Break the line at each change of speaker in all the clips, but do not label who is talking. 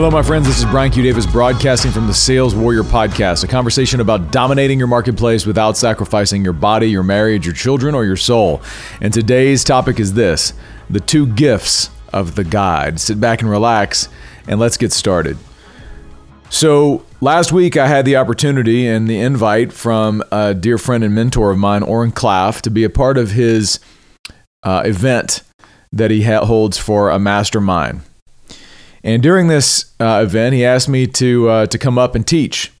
Hello, my friends. This is Brian Q. Davis broadcasting from the Sales Warrior Podcast, a conversation about dominating your marketplace without sacrificing your body, your marriage, your children, or your soul. And today's topic is this the two gifts of the guide. Sit back and relax, and let's get started. So, last week I had the opportunity and the invite from a dear friend and mentor of mine, Oren Klaff, to be a part of his uh, event that he holds for a mastermind. And during this uh, event, he asked me to uh, to come up and teach.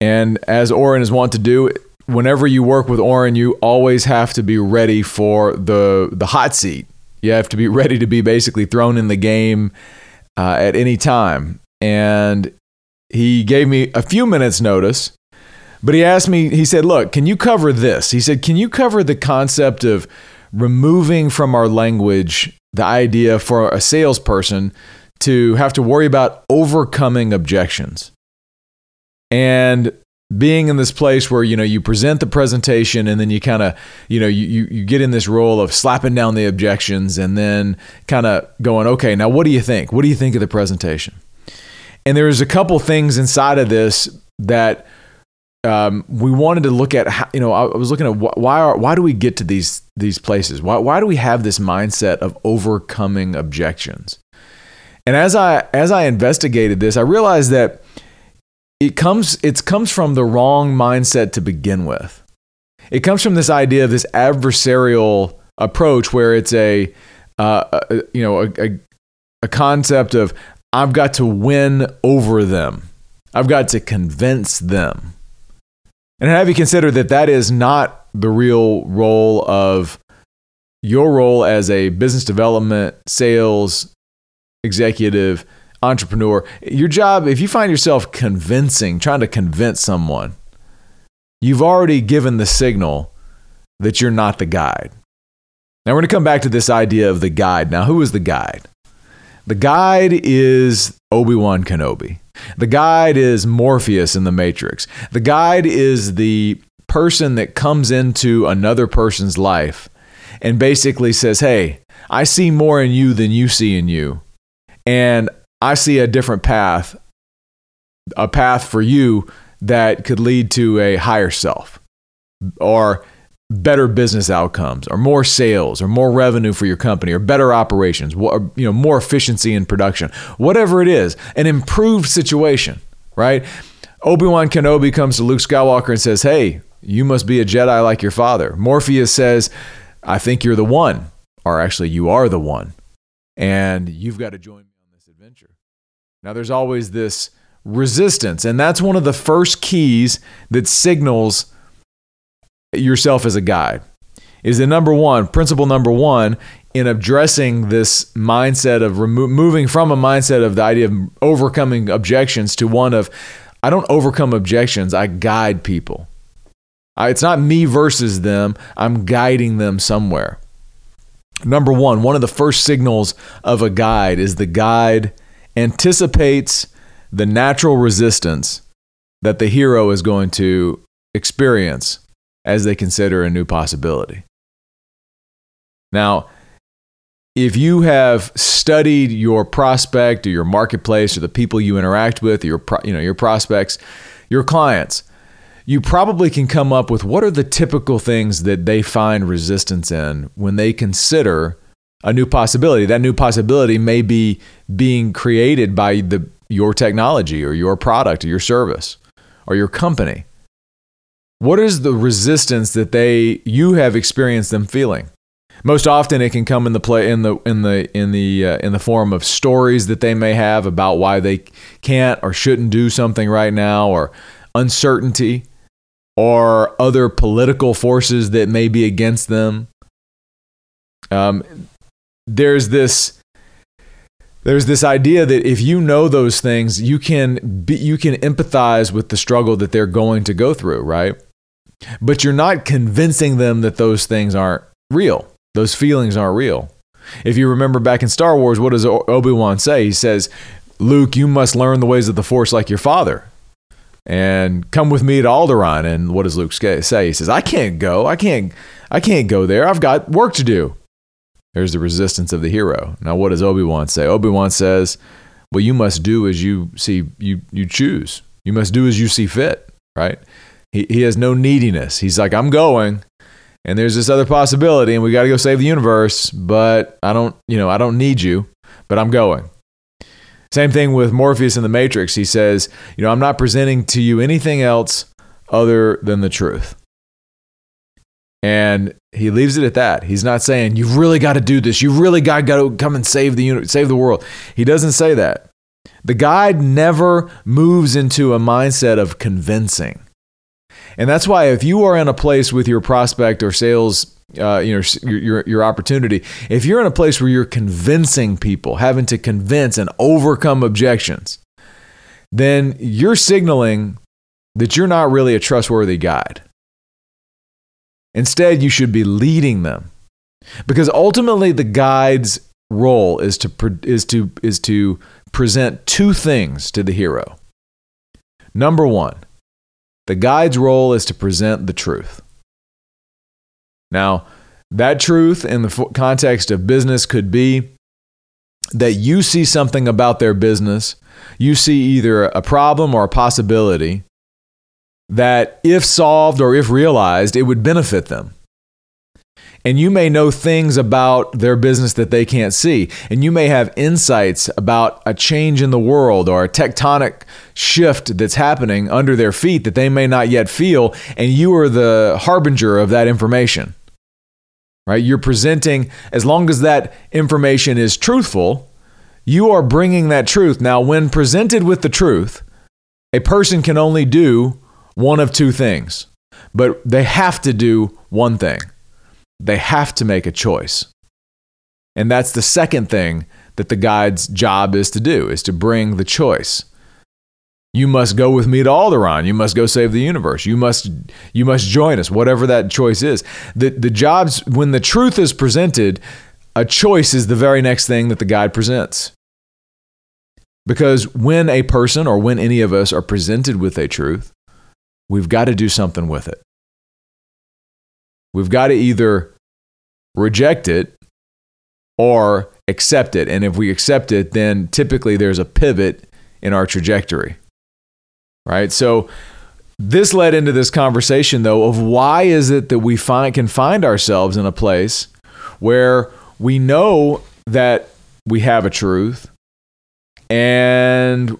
And as Oren is wont to do, whenever you work with Oren, you always have to be ready for the the hot seat. You have to be ready to be basically thrown in the game uh, at any time. And he gave me a few minutes notice, but he asked me. He said, "Look, can you cover this?" He said, "Can you cover the concept of removing from our language the idea for a salesperson?" To have to worry about overcoming objections. And being in this place where you know you present the presentation and then you kind of you know you, you, you get in this role of slapping down the objections and then kind of going okay now what do you think? What do you think of the presentation? And there's a couple things inside of this that um, we wanted to look at how, you know I was looking at why are, why do we get to these these places? Why, why do we have this mindset of overcoming objections and as I as I investigated this, I realized that it comes it comes from the wrong mindset to begin with. It comes from this idea of this adversarial approach where it's a, uh, a you know a, a, a concept of I've got to win over them. I've got to convince them. And have you considered that that is not the real role of your role as a business development, sales, executive, entrepreneur, your job, if you find yourself convincing, trying to convince someone, you've already given the signal that you're not the guide. Now we're going to come back to this idea of the guide. Now, who is the guide? The guide is Obi Wan Kenobi. The guide is Morpheus in the Matrix. The guide is the person that comes into another person's life and basically says, Hey, I see more in you than you see in you and I see a different path, a path for you that could lead to a higher self or better business outcomes or more sales or more revenue for your company or better operations or, you know more efficiency in production whatever it is an improved situation right? Obi-wan kenobi comes to luke skywalker and says hey you must be a jedi like your father. Morpheus says i think you're the one or actually you are the one and you've got to join now, there's always this resistance, and that's one of the first keys that signals yourself as a guide. Is the number one, principle number one, in addressing this mindset of remo- moving from a mindset of the idea of overcoming objections to one of, I don't overcome objections, I guide people. I, it's not me versus them, I'm guiding them somewhere. Number one, one of the first signals of a guide is the guide anticipates the natural resistance that the hero is going to experience as they consider a new possibility. Now, if you have studied your prospect or your marketplace or the people you interact with, your you know your prospects, your clients, you probably can come up with what are the typical things that they find resistance in when they consider a new possibility. That new possibility may be being created by the your technology or your product or your service or your company. What is the resistance that they you have experienced them feeling? Most often, it can come in the play in the in the in the uh, in the form of stories that they may have about why they can't or shouldn't do something right now, or uncertainty, or other political forces that may be against them. Um, there's this there's this idea that if you know those things, you can be, you can empathize with the struggle that they're going to go through, right? But you're not convincing them that those things aren't real. Those feelings aren't real. If you remember back in Star Wars, what does Obi-Wan say? He says, "Luke, you must learn the ways of the Force like your father." And come with me to Alderaan. And what does Luke say? He says, "I can't go. I can't. I can't go there. I've got work to do." There's the resistance of the hero. Now, what does Obi Wan say? Obi Wan says, Well, you must do as you see you you choose. You must do as you see fit, right? He he has no neediness. He's like, I'm going, and there's this other possibility, and we got to go save the universe, but I don't, you know, I don't need you, but I'm going. Same thing with Morpheus in the Matrix. He says, you know, I'm not presenting to you anything else other than the truth. And he leaves it at that. He's not saying you've really got to do this. You've really got, to come and save the save the world. He doesn't say that. The guide never moves into a mindset of convincing. And that's why if you are in a place with your prospect or sales uh, you know your, your, your opportunity if you're in a place where you're convincing people having to convince and overcome objections then you're signaling that you're not really a trustworthy guide Instead, you should be leading them. Because ultimately the guide's role is to is to is to present two things to the hero. Number 1, the guide's role is to present the truth. Now, that truth in the context of business could be that you see something about their business, you see either a problem or a possibility that if solved or if realized, it would benefit them. And you may know things about their business that they can't see. And you may have insights about a change in the world or a tectonic shift that's happening under their feet that they may not yet feel. And you are the harbinger of that information. Right? You're presenting, as long as that information is truthful, you are bringing that truth. Now, when presented with the truth, a person can only do one of two things, but they have to do one thing. They have to make a choice. And that's the second thing that the guide's job is to do, is to bring the choice. You must go with me to Alderaan. You must go save the universe. You must you must join us, whatever that choice is. The the jobs when the truth is presented, a choice is the very next thing that the guide presents. Because when a person or when any of us are presented with a truth, we've got to do something with it. We've got to either reject it or accept it. And if we accept it, then typically there's a pivot in our trajectory. Right? So this led into this conversation though of why is it that we find can find ourselves in a place where we know that we have a truth and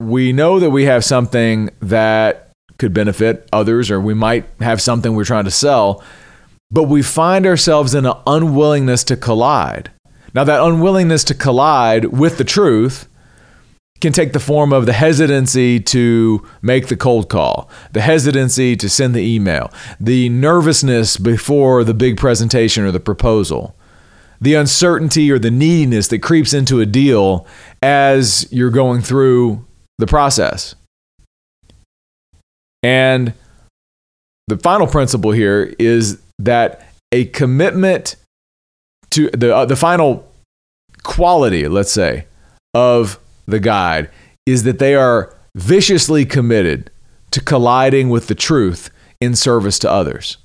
we know that we have something that could benefit others, or we might have something we're trying to sell, but we find ourselves in an unwillingness to collide. Now, that unwillingness to collide with the truth can take the form of the hesitancy to make the cold call, the hesitancy to send the email, the nervousness before the big presentation or the proposal, the uncertainty or the neediness that creeps into a deal as you're going through the process. And the final principle here is that a commitment to the, uh, the final quality, let's say, of the guide is that they are viciously committed to colliding with the truth in service to others.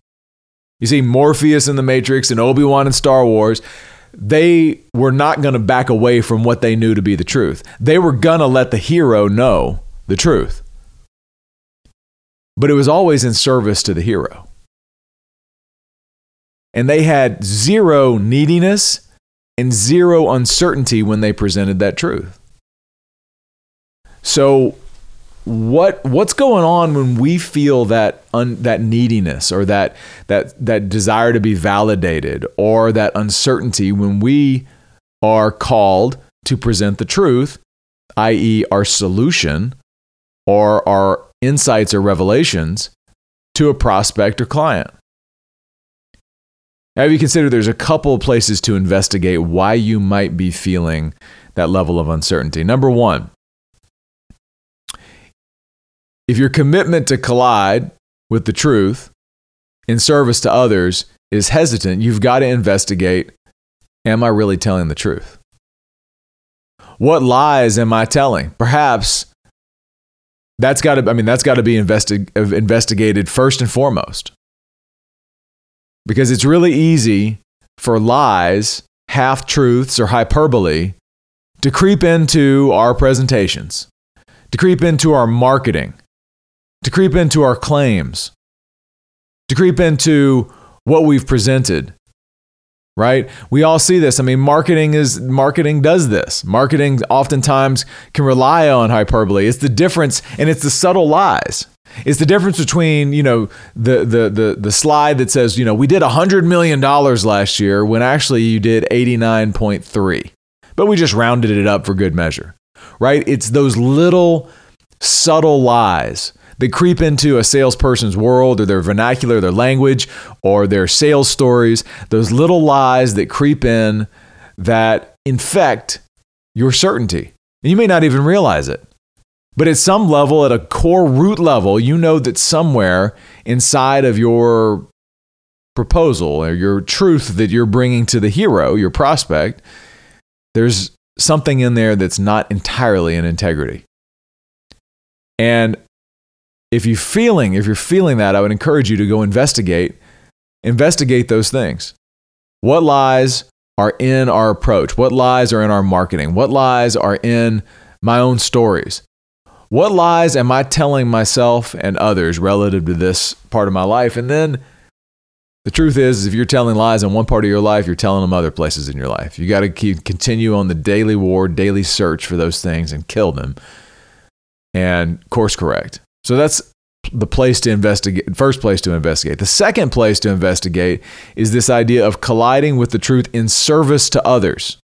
You see, Morpheus in the Matrix and Obi Wan in Star Wars, they were not going to back away from what they knew to be the truth. They were going to let the hero know the truth but it was always in service to the hero. And they had zero neediness and zero uncertainty when they presented that truth. So, what what's going on when we feel that un, that neediness or that that that desire to be validated or that uncertainty when we are called to present the truth, i.e., our solution or our insights or revelations to a prospect or client. Have you considered there's a couple of places to investigate why you might be feeling that level of uncertainty? Number one, if your commitment to collide with the truth in service to others is hesitant, you've got to investigate Am I really telling the truth? What lies am I telling? Perhaps that's got to, I mean, that's got to be investi- investigated first and foremost. Because it's really easy for lies, half truths, or hyperbole to creep into our presentations, to creep into our marketing, to creep into our claims, to creep into what we've presented. Right? We all see this. I mean, marketing is marketing does this. Marketing oftentimes can rely on hyperbole. It's the difference and it's the subtle lies. It's the difference between, you know, the the the the slide that says, you know, we did 100 million dollars last year when actually you did 89.3. But we just rounded it up for good measure. Right? It's those little subtle lies they creep into a salesperson's world or their vernacular, their language, or their sales stories, those little lies that creep in that infect your certainty. And you may not even realize it. But at some level, at a core root level, you know that somewhere inside of your proposal or your truth that you're bringing to the hero, your prospect, there's something in there that's not entirely in integrity. And if you feeling if you're feeling that, I would encourage you to go investigate investigate those things. What lies are in our approach? What lies are in our marketing? What lies are in my own stories? What lies am I telling myself and others relative to this part of my life? And then the truth is, if you're telling lies in one part of your life, you're telling them other places in your life. You got to keep continue on the daily war, daily search for those things and kill them and course correct. So that's the place to investigate, first place to investigate. The second place to investigate is this idea of colliding with the truth in service to others.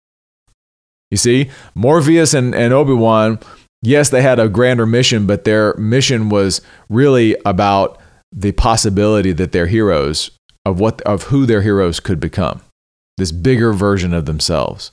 You see, Morpheus and, and Obi Wan, yes, they had a grander mission, but their mission was really about the possibility that their heroes, of, what, of who their heroes could become, this bigger version of themselves.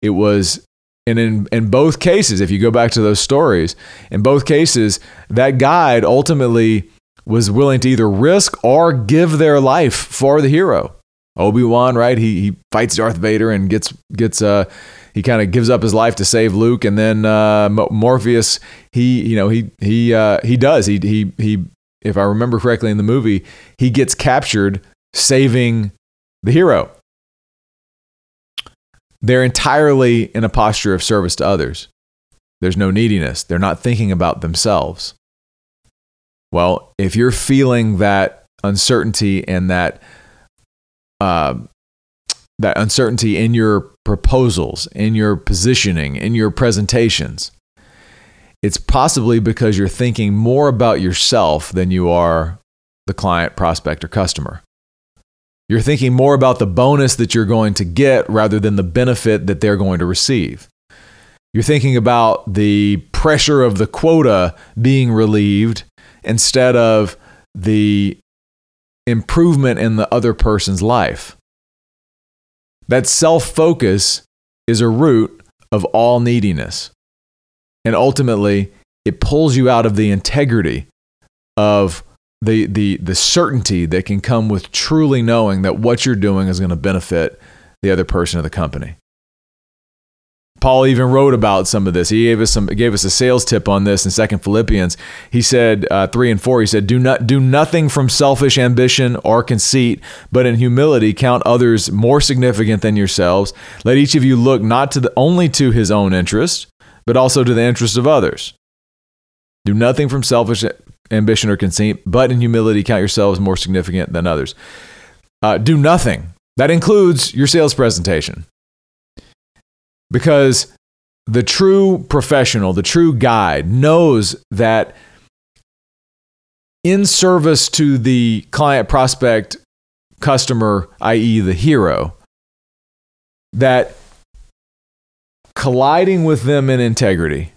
It was and in, in both cases, if you go back to those stories, in both cases, that guide ultimately was willing to either risk or give their life for the hero. Obi Wan, right? He, he fights Darth Vader and gets gets uh he kind of gives up his life to save Luke, and then uh, Morpheus, he you know he he uh, he does he he he if I remember correctly in the movie, he gets captured saving the hero they're entirely in a posture of service to others. There's no neediness. They're not thinking about themselves. Well, if you're feeling that uncertainty and that uh, that uncertainty in your proposals, in your positioning, in your presentations, it's possibly because you're thinking more about yourself than you are the client, prospect, or customer. You're thinking more about the bonus that you're going to get rather than the benefit that they're going to receive. You're thinking about the pressure of the quota being relieved instead of the improvement in the other person's life. That self focus is a root of all neediness. And ultimately, it pulls you out of the integrity of the the the certainty that can come with truly knowing that what you're doing is going to benefit the other person of the company. Paul even wrote about some of this. He gave us some gave us a sales tip on this in Second Philippians. He said uh, three and four. He said, "Do not do nothing from selfish ambition or conceit, but in humility count others more significant than yourselves. Let each of you look not to the, only to his own interest, but also to the interest of others. Do nothing from selfish ambition or conceit, but in humility count yourselves more significant than others. Uh, do nothing. That includes your sales presentation. Because the true professional, the true guide, knows that in service to the client, prospect, customer, i.e., the hero, that colliding with them in integrity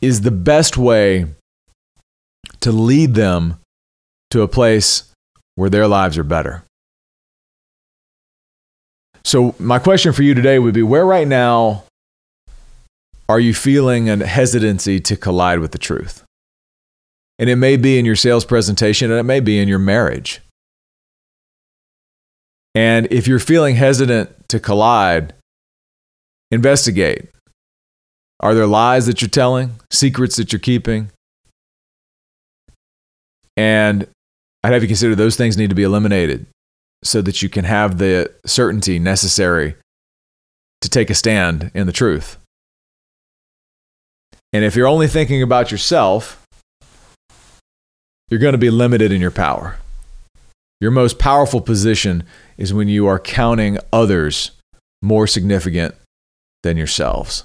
is the best way to lead them to a place where their lives are better. So, my question for you today would be where right now are you feeling a hesitancy to collide with the truth? And it may be in your sales presentation and it may be in your marriage. And if you're feeling hesitant to collide, investigate. Are there lies that you're telling, secrets that you're keeping? And I'd have you consider those things need to be eliminated so that you can have the certainty necessary to take a stand in the truth. And if you're only thinking about yourself, you're going to be limited in your power. Your most powerful position is when you are counting others more significant than yourselves.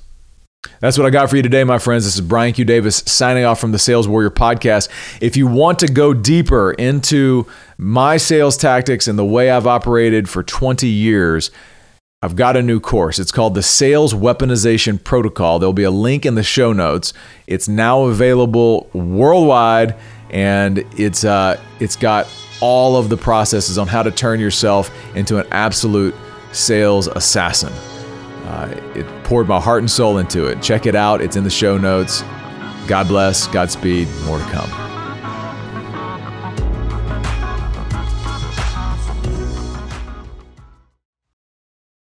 That's what I got for you today, my friends. This is Brian Q. Davis signing off from the Sales Warrior podcast. If you want to go deeper into my sales tactics and the way I've operated for 20 years, I've got a new course. It's called the Sales Weaponization Protocol. There'll be a link in the show notes. It's now available worldwide, and it's uh, it's got all of the processes on how to turn yourself into an absolute sales assassin. Uh, it poured my heart and soul into it. Check it out. It's in the show notes. God bless. Godspeed. More to come.